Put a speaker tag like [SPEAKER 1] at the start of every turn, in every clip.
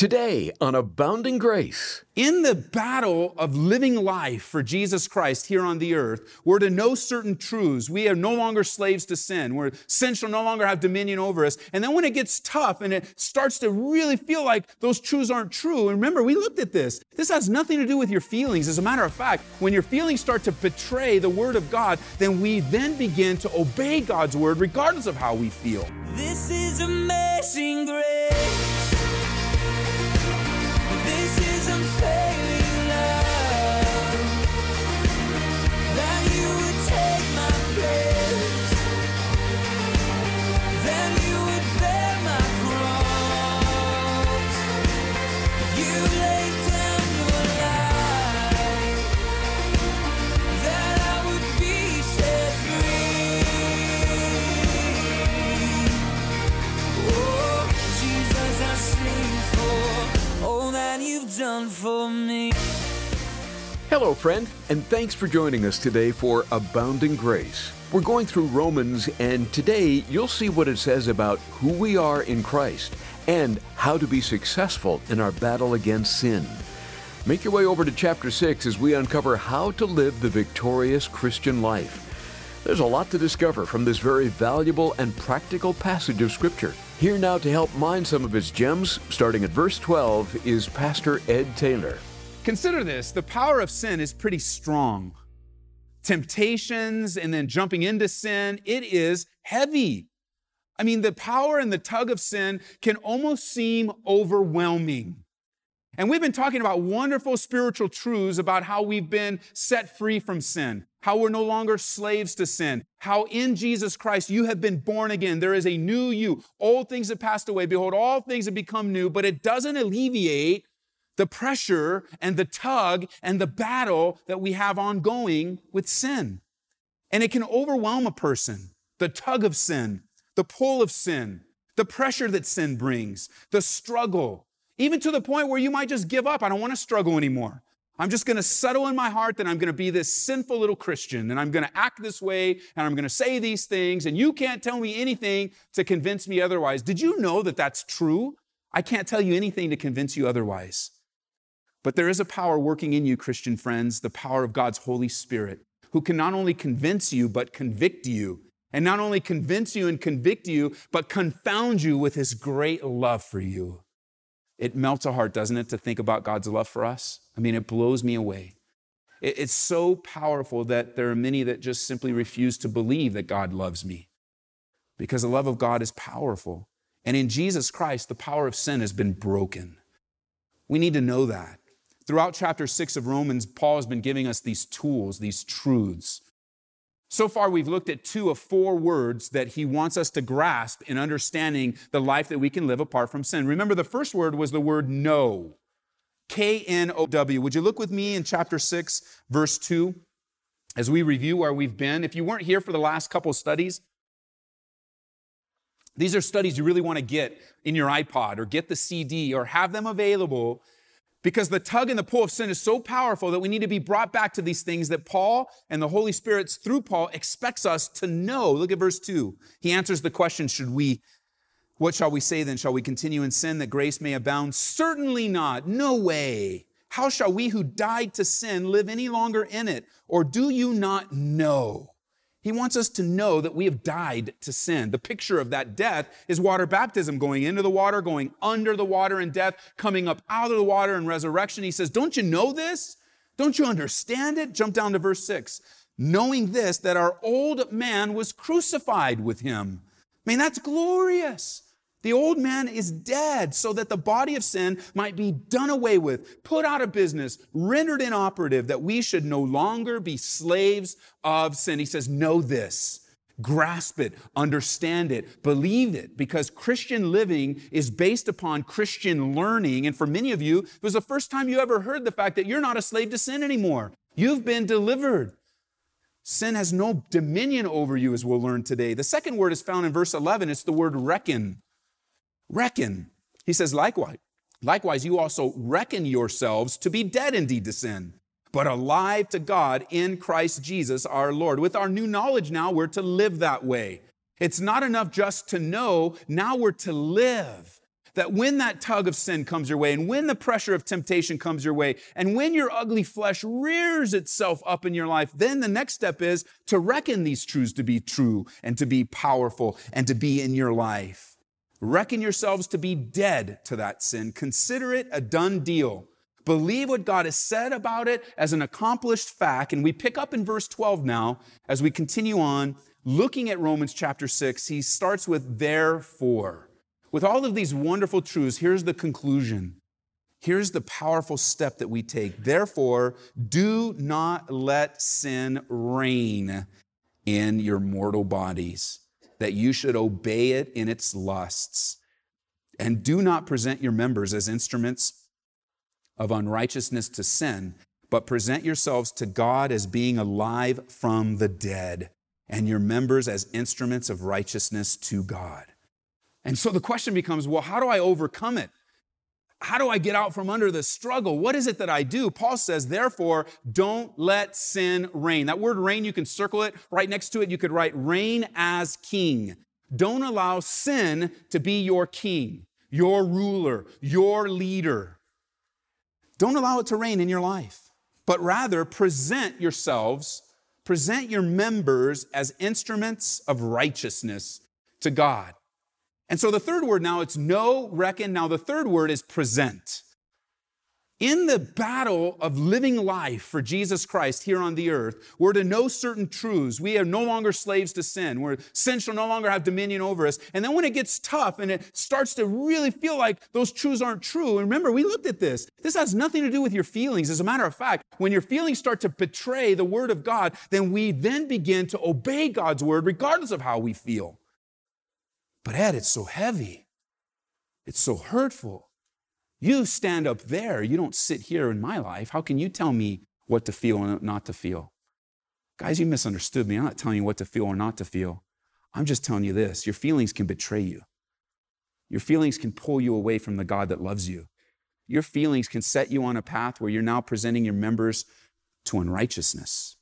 [SPEAKER 1] Today on Abounding Grace.
[SPEAKER 2] In the battle of living life for Jesus Christ here on the earth, we're to know certain truths. We are no longer slaves to sin, where sin shall no longer have dominion over us. And then when it gets tough and it starts to really feel like those truths aren't true, and remember, we looked at this. This has nothing to do with your feelings. As a matter of fact, when your feelings start to betray the word of God, then we then begin to obey God's word regardless of how we feel.
[SPEAKER 3] This is amazing grace. My
[SPEAKER 1] Hello, friend, and thanks for joining us today for Abounding Grace. We're going through Romans, and today you'll see what it says about who we are in Christ and how to be successful in our battle against sin. Make your way over to chapter 6 as we uncover how to live the victorious Christian life. There's a lot to discover from this very valuable and practical passage of Scripture. Here now to help mine some of its gems, starting at verse 12, is Pastor Ed Taylor.
[SPEAKER 2] Consider this the power of sin is pretty strong. Temptations and then jumping into sin, it is heavy. I mean, the power and the tug of sin can almost seem overwhelming. And we've been talking about wonderful spiritual truths about how we've been set free from sin, how we're no longer slaves to sin, how in Jesus Christ you have been born again. There is a new you. Old things have passed away. Behold, all things have become new, but it doesn't alleviate the pressure and the tug and the battle that we have ongoing with sin. And it can overwhelm a person. The tug of sin, the pull of sin, the pressure that sin brings, the struggle, even to the point where you might just give up. I don't want to struggle anymore. I'm just going to settle in my heart that I'm going to be this sinful little Christian and I'm going to act this way and I'm going to say these things and you can't tell me anything to convince me otherwise. Did you know that that's true? I can't tell you anything to convince you otherwise. But there is a power working in you, Christian friends, the power of God's Holy Spirit, who can not only convince you, but convict you. And not only convince you and convict you, but confound you with his great love for you. It melts a heart, doesn't it, to think about God's love for us? I mean, it blows me away. It's so powerful that there are many that just simply refuse to believe that God loves me because the love of God is powerful. And in Jesus Christ, the power of sin has been broken. We need to know that. Throughout chapter six of Romans, Paul has been giving us these tools, these truths. So far, we've looked at two of four words that he wants us to grasp in understanding the life that we can live apart from sin. Remember, the first word was the word know. K N O W. Would you look with me in chapter 6, verse 2, as we review where we've been? If you weren't here for the last couple studies, these are studies you really want to get in your iPod or get the CD or have them available because the tug and the pull of sin is so powerful that we need to be brought back to these things that Paul and the Holy Spirit through Paul expects us to know. Look at verse 2. He answers the question, should we what shall we say then? Shall we continue in sin that grace may abound? Certainly not. No way. How shall we who died to sin live any longer in it? Or do you not know? He wants us to know that we have died to sin. The picture of that death is water baptism, going into the water, going under the water in death, coming up out of the water in resurrection. He says, Don't you know this? Don't you understand it? Jump down to verse 6. Knowing this, that our old man was crucified with him. I mean, that's glorious. The old man is dead so that the body of sin might be done away with, put out of business, rendered inoperative, that we should no longer be slaves of sin. He says, Know this. Grasp it, understand it, believe it, because Christian living is based upon Christian learning. And for many of you, it was the first time you ever heard the fact that you're not a slave to sin anymore. You've been delivered. Sin has no dominion over you, as we'll learn today. The second word is found in verse 11. It's the word reckon. Reckon. He says, likewise, likewise, you also reckon yourselves to be dead indeed to sin, but alive to God in Christ Jesus our Lord. With our new knowledge now, we're to live that way. It's not enough just to know, now we're to live. that when that tug of sin comes your way, and when the pressure of temptation comes your way, and when your ugly flesh rears itself up in your life, then the next step is to reckon these truths to be true and to be powerful and to be in your life. Reckon yourselves to be dead to that sin. Consider it a done deal. Believe what God has said about it as an accomplished fact. And we pick up in verse 12 now as we continue on looking at Romans chapter 6. He starts with therefore. With all of these wonderful truths, here's the conclusion. Here's the powerful step that we take. Therefore, do not let sin reign in your mortal bodies, that you should obey it in its lusts. And do not present your members as instruments of unrighteousness to sin, but present yourselves to God as being alive from the dead, and your members as instruments of righteousness to God. And so the question becomes well, how do I overcome it? How do I get out from under the struggle? What is it that I do? Paul says, therefore, don't let sin reign. That word reign, you can circle it. Right next to it, you could write reign as king. Don't allow sin to be your king, your ruler, your leader. Don't allow it to reign in your life, but rather present yourselves, present your members as instruments of righteousness to God. And so the third word now, it's no, reckon. Now the third word is present. In the battle of living life for Jesus Christ here on the earth, we're to know certain truths. We are no longer slaves to sin. Where sin shall no longer have dominion over us. And then when it gets tough and it starts to really feel like those truths aren't true, and remember, we looked at this. This has nothing to do with your feelings. As a matter of fact, when your feelings start to betray the word of God, then we then begin to obey God's word regardless of how we feel. But Ed, it's so heavy. It's so hurtful. You stand up there. You don't sit here in my life. How can you tell me what to feel and not to feel? Guys, you misunderstood me. I'm not telling you what to feel or not to feel. I'm just telling you this your feelings can betray you. Your feelings can pull you away from the God that loves you. Your feelings can set you on a path where you're now presenting your members to unrighteousness.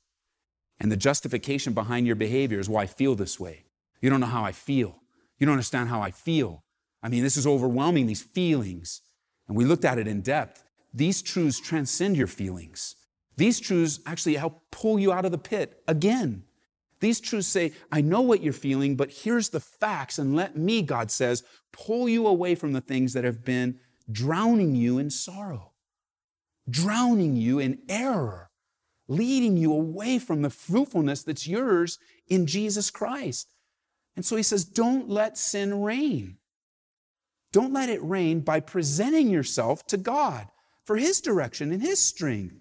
[SPEAKER 2] And the justification behind your behavior is, well, I feel this way. You don't know how I feel. You don't understand how I feel. I mean, this is overwhelming, these feelings and we looked at it in depth, these truths transcend your feelings. These truths actually help pull you out of the pit again. These truths say, I know what you're feeling, but here's the facts, and let me, God says, pull you away from the things that have been drowning you in sorrow, drowning you in error, leading you away from the fruitfulness that's yours in Jesus Christ. And so he says, Don't let sin reign. Don't let it reign by presenting yourself to God for His direction and His strength.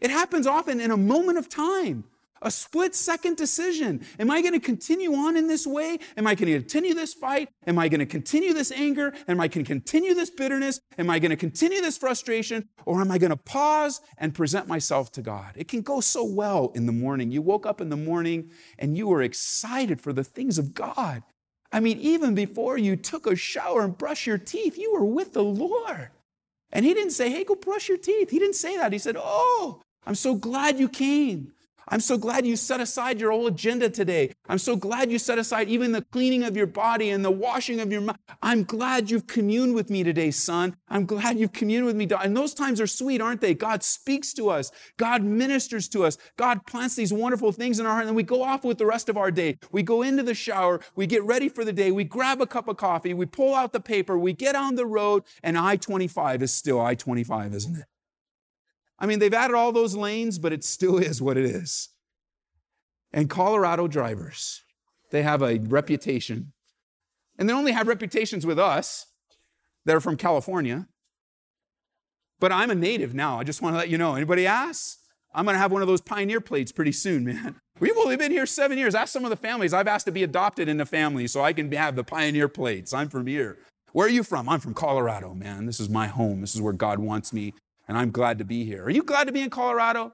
[SPEAKER 2] It happens often in a moment of time, a split second decision. Am I going to continue on in this way? Am I going to continue this fight? Am I going to continue this anger? Am I going to continue this bitterness? Am I going to continue this frustration? Or am I going to pause and present myself to God? It can go so well in the morning. You woke up in the morning and you were excited for the things of God. I mean, even before you took a shower and brushed your teeth, you were with the Lord. And he didn't say, hey, go brush your teeth. He didn't say that. He said, oh, I'm so glad you came. I'm so glad you set aside your whole agenda today. I'm so glad you set aside even the cleaning of your body and the washing of your mouth. I'm glad you've communed with me today, son. I'm glad you've communed with me. And those times are sweet, aren't they? God speaks to us. God ministers to us. God plants these wonderful things in our heart. And then we go off with the rest of our day. We go into the shower. We get ready for the day. We grab a cup of coffee. We pull out the paper. We get on the road. And I 25 is still I 25, isn't it? I mean, they've added all those lanes, but it still is what it is. And Colorado drivers, they have a reputation. And they only have reputations with us that are from California. But I'm a native now. I just want to let you know. Anybody ask? I'm going to have one of those pioneer plates pretty soon, man. We've only been here seven years. Ask some of the families. I've asked to be adopted into families so I can have the pioneer plates. I'm from here. Where are you from? I'm from Colorado, man. This is my home. This is where God wants me and I'm glad to be here. Are you glad to be in Colorado?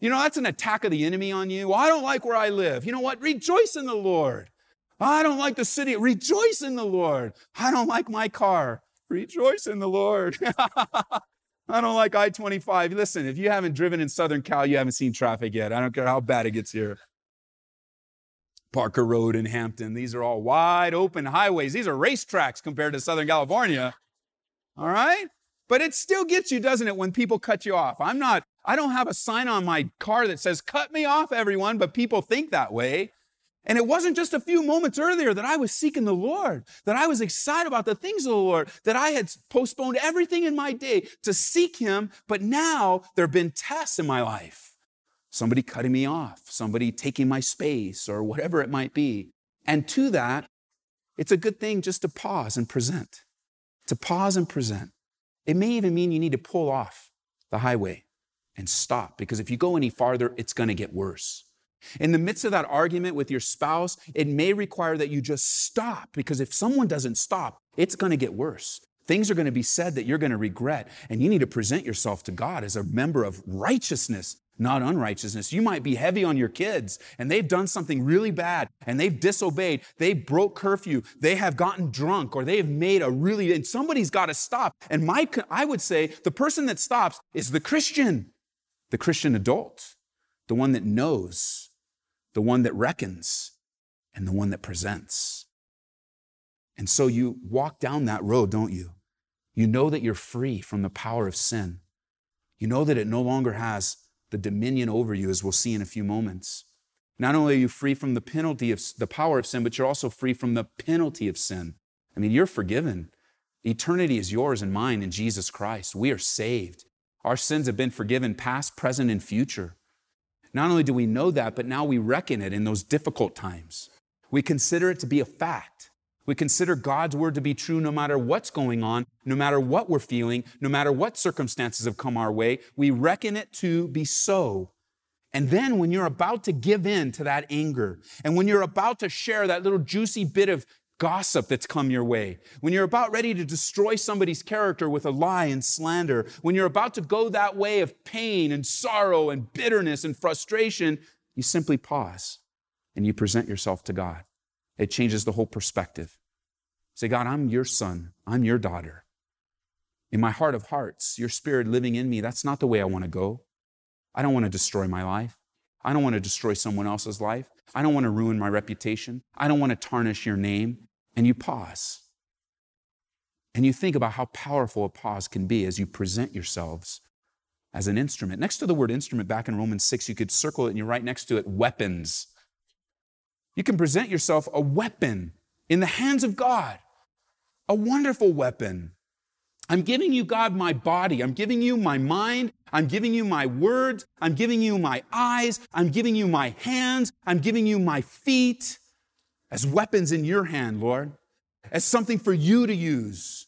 [SPEAKER 2] You know, that's an attack of the enemy on you. Well, I don't like where I live. You know what? Rejoice in the Lord. I don't like the city. Rejoice in the Lord. I don't like my car. Rejoice in the Lord. I don't like I 25. Listen, if you haven't driven in Southern Cal, you haven't seen traffic yet. I don't care how bad it gets here. Parker Road in Hampden, these are all wide open highways. These are racetracks compared to Southern California. All right? But it still gets you, doesn't it, when people cut you off? I'm not, I don't have a sign on my car that says, cut me off, everyone, but people think that way. And it wasn't just a few moments earlier that I was seeking the Lord, that I was excited about the things of the Lord, that I had postponed everything in my day to seek Him. But now there have been tests in my life. Somebody cutting me off, somebody taking my space, or whatever it might be. And to that, it's a good thing just to pause and present, to pause and present. It may even mean you need to pull off the highway and stop, because if you go any farther, it's going to get worse. In the midst of that argument with your spouse, it may require that you just stop because if someone doesn't stop, it's going to get worse. Things are going to be said that you're going to regret, and you need to present yourself to God as a member of righteousness, not unrighteousness. You might be heavy on your kids, and they've done something really bad, and they've disobeyed. They broke curfew. They have gotten drunk, or they have made a really, and somebody's got to stop. And my, I would say the person that stops is the Christian, the Christian adult, the one that knows the one that reckons, and the one that presents. And so you walk down that road, don't you? You know that you're free from the power of sin. You know that it no longer has the dominion over you, as we'll see in a few moments. Not only are you free from the penalty of the power of sin, but you're also free from the penalty of sin. I mean, you're forgiven. Eternity is yours and mine in Jesus Christ. We are saved. Our sins have been forgiven, past, present, and future. Not only do we know that, but now we reckon it in those difficult times. We consider it to be a fact. We consider God's word to be true no matter what's going on, no matter what we're feeling, no matter what circumstances have come our way. We reckon it to be so. And then when you're about to give in to that anger, and when you're about to share that little juicy bit of gossip that's come your way, when you're about ready to destroy somebody's character with a lie and slander, when you're about to go that way of pain and sorrow and bitterness and frustration, you simply pause and you present yourself to God. It changes the whole perspective. Say, God, I'm your son, I'm your daughter. In my heart of hearts, your spirit living in me, that's not the way I want to go. I don't want to destroy my life. I don't want to destroy someone else's life. I don't want to ruin my reputation. I don't want to tarnish your name and you pause. And you think about how powerful a pause can be as you present yourselves as an instrument. Next to the word instrument, back in Romans 6, you could circle it and you write next to it weapons. You can present yourself a weapon in the hands of God, a wonderful weapon. I'm giving you, God, my body. I'm giving you my mind. I'm giving you my words. I'm giving you my eyes. I'm giving you my hands. I'm giving you my feet as weapons in your hand, Lord, as something for you to use.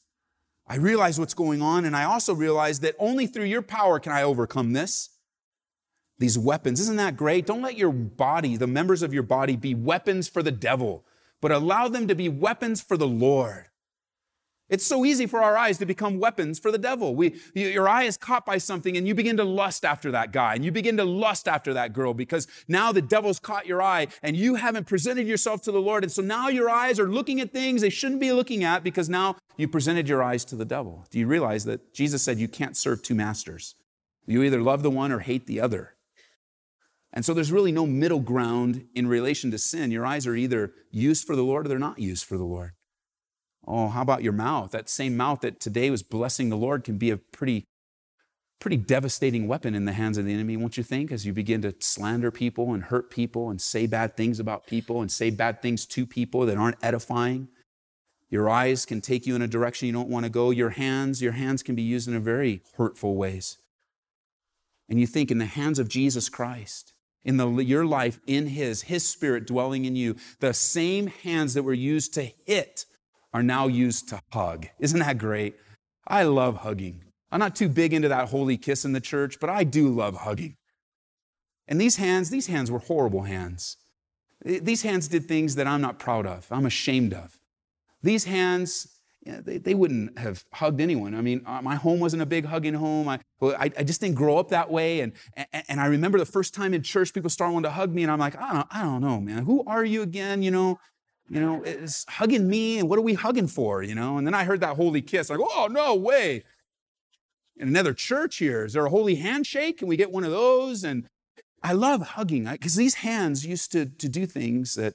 [SPEAKER 2] I realize what's going on, and I also realize that only through your power can I overcome this. These weapons, isn't that great? Don't let your body, the members of your body, be weapons for the devil, but allow them to be weapons for the Lord. It's so easy for our eyes to become weapons for the devil. We, your eye is caught by something and you begin to lust after that guy and you begin to lust after that girl because now the devil's caught your eye and you haven't presented yourself to the Lord. And so now your eyes are looking at things they shouldn't be looking at because now you presented your eyes to the devil. Do you realize that Jesus said you can't serve two masters? You either love the one or hate the other. And so there's really no middle ground in relation to sin. Your eyes are either used for the Lord or they're not used for the Lord. Oh, how about your mouth? That same mouth that today was blessing the Lord can be a pretty, pretty devastating weapon in the hands of the enemy, won't you think? As you begin to slander people and hurt people and say bad things about people and say bad things to people that aren't edifying. Your eyes can take you in a direction you don't want to go. Your hands, your hands can be used in a very hurtful ways. And you think in the hands of Jesus Christ, in the, your life, in His, His Spirit dwelling in you, the same hands that were used to hit are now used to hug. Isn't that great? I love hugging. I'm not too big into that holy kiss in the church, but I do love hugging. And these hands, these hands were horrible hands. These hands did things that I'm not proud of, I'm ashamed of. These hands, yeah, they, they wouldn't have hugged anyone. I mean, uh, my home wasn't a big hugging home. I, I, I just didn't grow up that way. And, and, and I remember the first time in church, people started wanting to hug me, and I'm like, I don't, I don't know, man. Who are you again? You know, you know, is hugging me, and what are we hugging for? You know, and then I heard that holy kiss. Go, oh no way! In another church here, is there a holy handshake? Can we get one of those? And I love hugging because these hands used to, to do things that,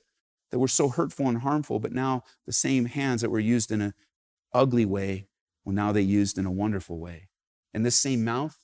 [SPEAKER 2] that were so hurtful and harmful, but now the same hands that were used in an ugly way Well, now they used in a wonderful way. And this same mouth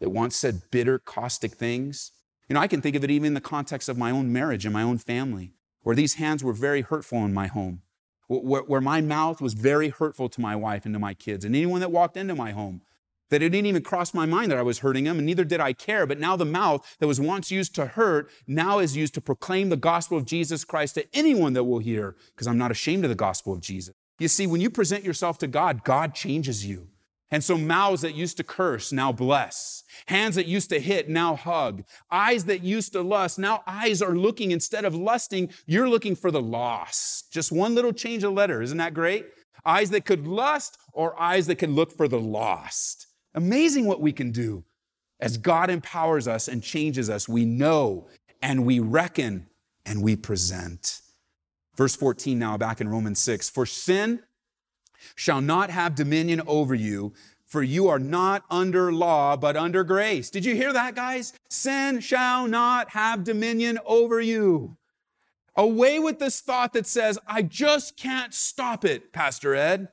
[SPEAKER 2] that once said bitter, caustic things, you know, I can think of it even in the context of my own marriage and my own family, where these hands were very hurtful in my home, where, where my mouth was very hurtful to my wife and to my kids and anyone that walked into my home. That it didn't even cross my mind that I was hurting them, and neither did I care. But now the mouth that was once used to hurt now is used to proclaim the gospel of Jesus Christ to anyone that will hear, because I'm not ashamed of the gospel of Jesus. You see, when you present yourself to God, God changes you. And so mouths that used to curse now bless. Hands that used to hit now hug. Eyes that used to lust now eyes are looking instead of lusting, you're looking for the lost. Just one little change of letter. Isn't that great? Eyes that could lust or eyes that can look for the lost. Amazing what we can do. As God empowers us and changes us, we know and we reckon and we present. Verse 14 now back in Romans 6. For sin shall not have dominion over you, for you are not under law, but under grace. Did you hear that, guys? Sin shall not have dominion over you. Away with this thought that says, I just can't stop it, Pastor Ed.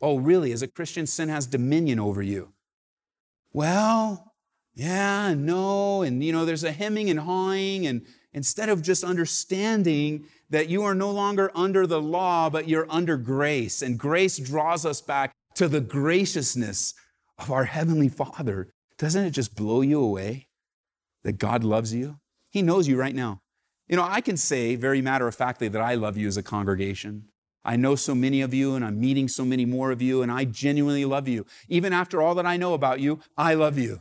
[SPEAKER 2] Oh, really? As a Christian, sin has dominion over you. Well, yeah, no, and you know, there's a hemming and hawing, and instead of just understanding that you are no longer under the law, but you're under grace. And grace draws us back to the graciousness of our Heavenly Father. Doesn't it just blow you away that God loves you? He knows you right now. You know, I can say very matter of factly that I love you as a congregation. I know so many of you, and I'm meeting so many more of you, and I genuinely love you. Even after all that I know about you, I love you.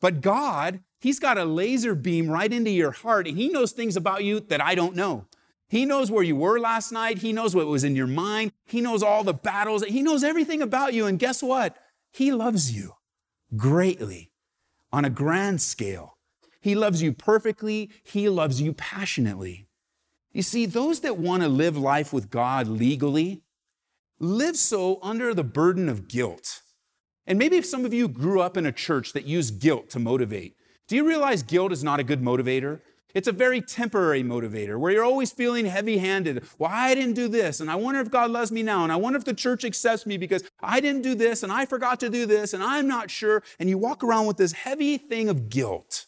[SPEAKER 2] But God He's got a laser beam right into your heart, and He knows things about you that I don't know. He knows where you were last night. He knows what was in your mind. He knows all the battles. He knows everything about you. And guess what? He loves you greatly on a grand scale. He loves you perfectly. He loves you passionately. You see, those that want to live life with God legally live so under the burden of guilt. And maybe if some of you grew up in a church that used guilt to motivate, do you realize guilt is not a good motivator? It's a very temporary motivator where you're always feeling heavy handed. Well, I didn't do this, and I wonder if God loves me now, and I wonder if the church accepts me because I didn't do this, and I forgot to do this, and I'm not sure. And you walk around with this heavy thing of guilt.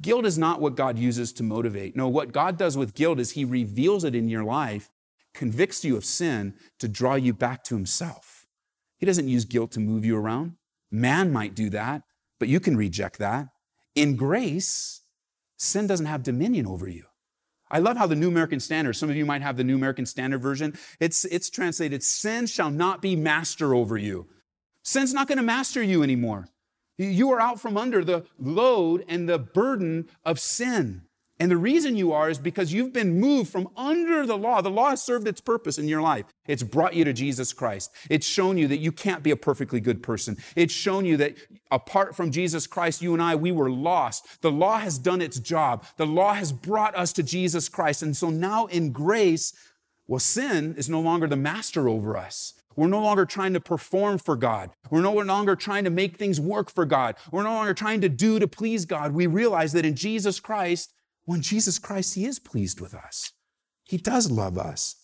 [SPEAKER 2] Guilt is not what God uses to motivate. No, what God does with guilt is He reveals it in your life, convicts you of sin to draw you back to Himself. He doesn't use guilt to move you around. Man might do that, but you can reject that. In grace, sin doesn't have dominion over you. I love how the New American Standard, some of you might have the New American Standard version, it's, it's translated, sin shall not be master over you. Sin's not going to master you anymore. You are out from under the load and the burden of sin. And the reason you are is because you've been moved from under the law. The law has served its purpose in your life. It's brought you to Jesus Christ. It's shown you that you can't be a perfectly good person. It's shown you that apart from Jesus Christ, you and I, we were lost. The law has done its job. The law has brought us to Jesus Christ. And so now in grace, well, sin is no longer the master over us. We're no longer trying to perform for God. We're no longer trying to make things work for God. We're no longer trying to do to please God. We realize that in Jesus Christ, when Jesus Christ, He is pleased with us. He does love us.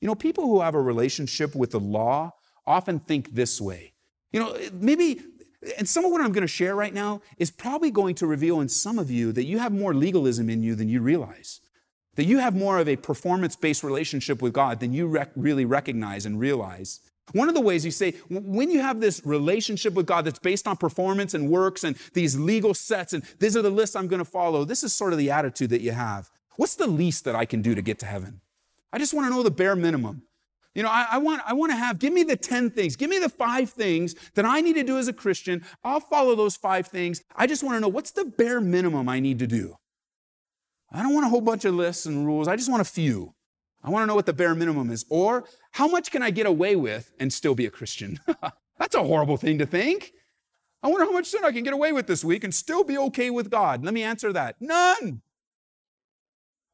[SPEAKER 2] You know, people who have a relationship with the law often think this way. You know, maybe, and some of what I'm going to share right now is probably going to reveal in some of you that you have more legalism in you than you realize. That you have more of a performance based relationship with God than you rec- really recognize and realize. One of the ways you say, when you have this relationship with God that's based on performance and works and these legal sets, and these are the lists I'm going to follow, this is sort of the attitude that you have. What's the least that I can do to get to heaven? I just want to know the bare minimum. You know, I, I, want, I want to have, give me the 10 things, give me the five things that I need to do as a Christian. I'll follow those five things. I just want to know what's the bare minimum I need to do. I don't want a whole bunch of lists and rules. I just want a few. I want to know what the bare minimum is. Or how much can I get away with and still be a Christian? That's a horrible thing to think. I wonder how much sin I can get away with this week and still be okay with God. Let me answer that. None.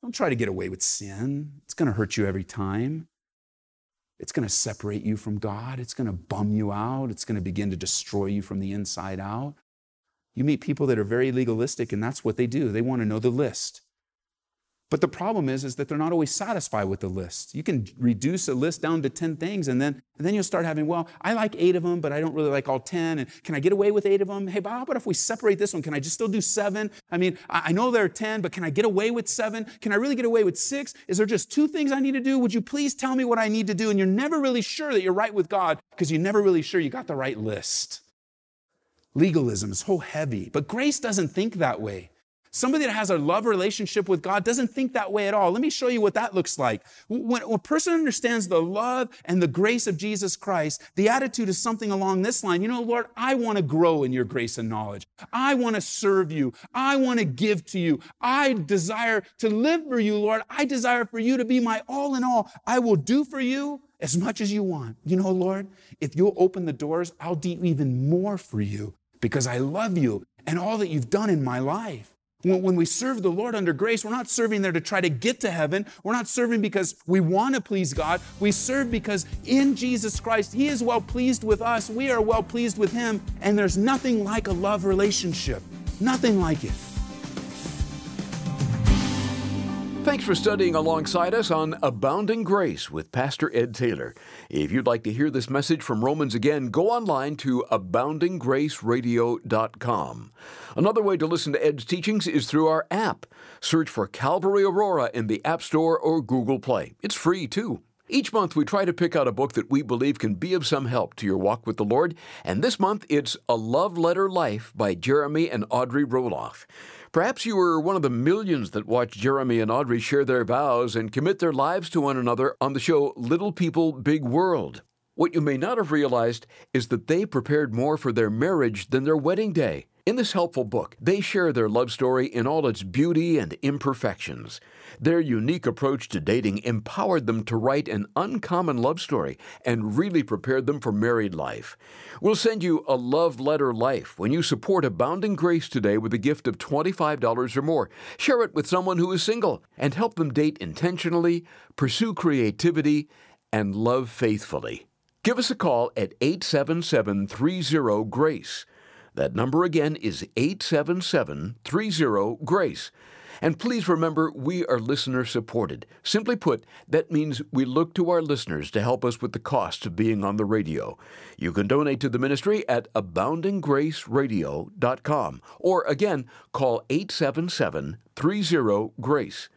[SPEAKER 2] Don't try to get away with sin. It's going to hurt you every time. It's going to separate you from God. It's going to bum you out. It's going to begin to destroy you from the inside out. You meet people that are very legalistic, and that's what they do. They want to know the list. But the problem is, is that they're not always satisfied with the list. You can reduce a list down to 10 things, and then, and then you'll start having, well, I like eight of them, but I don't really like all 10. And can I get away with eight of them? Hey, but how if we separate this one? Can I just still do seven? I mean, I know there are 10, but can I get away with seven? Can I really get away with six? Is there just two things I need to do? Would you please tell me what I need to do? And you're never really sure that you're right with God because you're never really sure you got the right list. Legalism is so heavy, but grace doesn't think that way. Somebody that has a love relationship with God doesn't think that way at all. Let me show you what that looks like. When a person understands the love and the grace of Jesus Christ, the attitude is something along this line. You know, Lord, I want to grow in your grace and knowledge. I want to serve you. I want to give to you. I desire to live for you, Lord. I desire for you to be my all in all. I will do for you as much as you want. You know, Lord, if you'll open the doors, I'll do even more for you because I love you and all that you've done in my life. When we serve the Lord under grace, we're not serving there to try to get to heaven. We're not serving because we want to please God. We serve because in Jesus Christ, He is well pleased with us. We are well pleased with Him. And there's nothing like a love relationship. Nothing like it.
[SPEAKER 1] Thanks for studying alongside us on Abounding Grace with Pastor Ed Taylor. If you'd like to hear this message from Romans again, go online to aboundinggraceradio.com. Another way to listen to Ed's teachings is through our app. Search for Calvary Aurora in the App Store or Google Play. It's free too. Each month, we try to pick out a book that we believe can be of some help to your walk with the Lord, and this month it's A Love Letter Life by Jeremy and Audrey Roloff. Perhaps you were one of the millions that watched Jeremy and Audrey share their vows and commit their lives to one another on the show Little People, Big World. What you may not have realized is that they prepared more for their marriage than their wedding day. In this helpful book, they share their love story in all its beauty and imperfections. Their unique approach to dating empowered them to write an uncommon love story and really prepared them for married life. We'll send you a love letter life when you support Abounding Grace today with a gift of $25 or more. Share it with someone who is single and help them date intentionally, pursue creativity, and love faithfully. Give us a call at 877 30 GRACE. That number again is 877 30 GRACE. And please remember, we are listener supported. Simply put, that means we look to our listeners to help us with the cost of being on the radio. You can donate to the ministry at aboundinggraceradio.com or again, call 877 30 GRACE.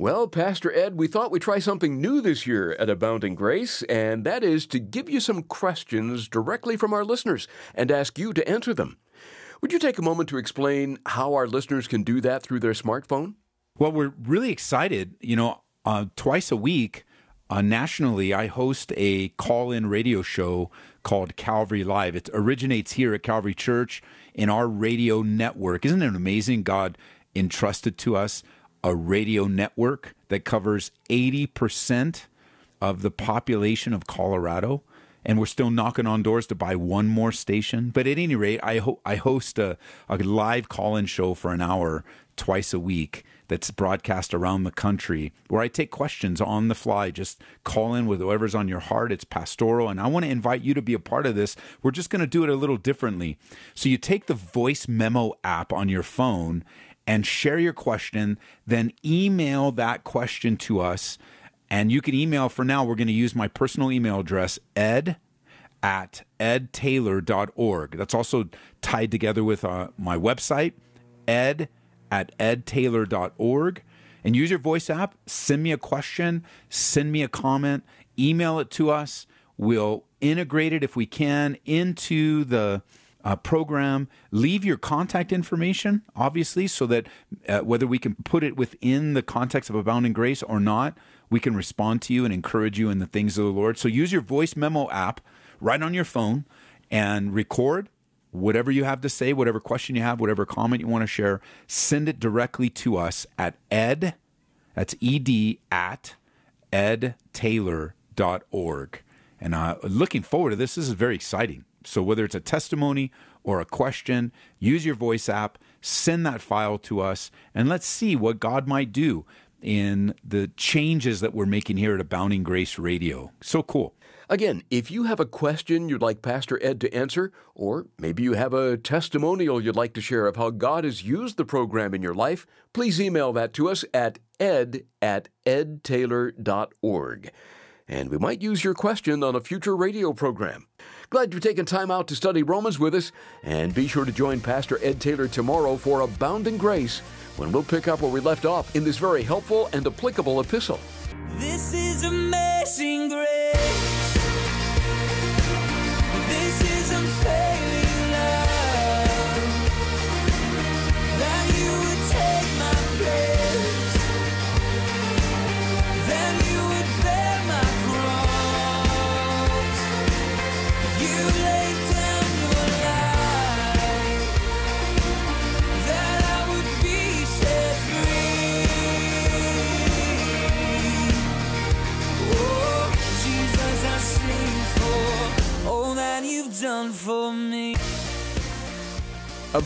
[SPEAKER 1] Well, Pastor Ed, we thought we'd try something new this year at Abounding Grace, and that is to give you some questions directly from our listeners and ask you to answer them. Would you take a moment to explain how our listeners can do that through their smartphone?
[SPEAKER 2] Well, we're really excited. You know, uh, twice a week, uh, nationally, I host a call in radio show called Calvary Live. It originates here at Calvary Church in our radio network. Isn't it amazing? God entrusted to us a radio network that covers 80% of the population of Colorado and we're still knocking on doors to buy one more station. But at any rate, I, ho- I host a, a live call in show for an hour twice a week that's broadcast around the country where I take questions on the fly. Just call in with whoever's on your heart. It's pastoral. And I want to invite you to be a part of this. We're just going to do it a little differently. So you take the voice memo app on your phone and share your question, then email that question to us and you can email for now. We're going to use my personal email address, ed at edtaylor.org. That's also tied together with uh, my website, ed at edtaylor.org. And use your voice app, send me a question, send me a comment, email it to us. We'll integrate it if we can into the uh, program. Leave your contact information, obviously, so that uh, whether we can put it within the context of Abounding Grace or not, we can respond to you and encourage you in the things of the Lord. So use your voice memo app right on your phone and record whatever you have to say, whatever question you have, whatever comment you want to share. Send it directly to us at ed, that's ed at edtaylor.org. And uh, looking forward to this. This is very exciting. So whether it's a testimony or a question, use your voice app, send that file to us, and let's see what God might do in the changes that we're making here at Abounding Grace Radio. So cool.
[SPEAKER 1] Again, if you have a question you'd like Pastor Ed to answer, or maybe you have a testimonial you'd like to share of how God has used the program in your life, please email that to us at ed at edtaylor.org. And we might use your question on a future radio program. Glad you've taken time out to study Romans with us, and be sure to join Pastor Ed Taylor tomorrow for Abounding Grace when we'll pick up where we left off in this very helpful and applicable epistle.
[SPEAKER 3] This is amazing grace.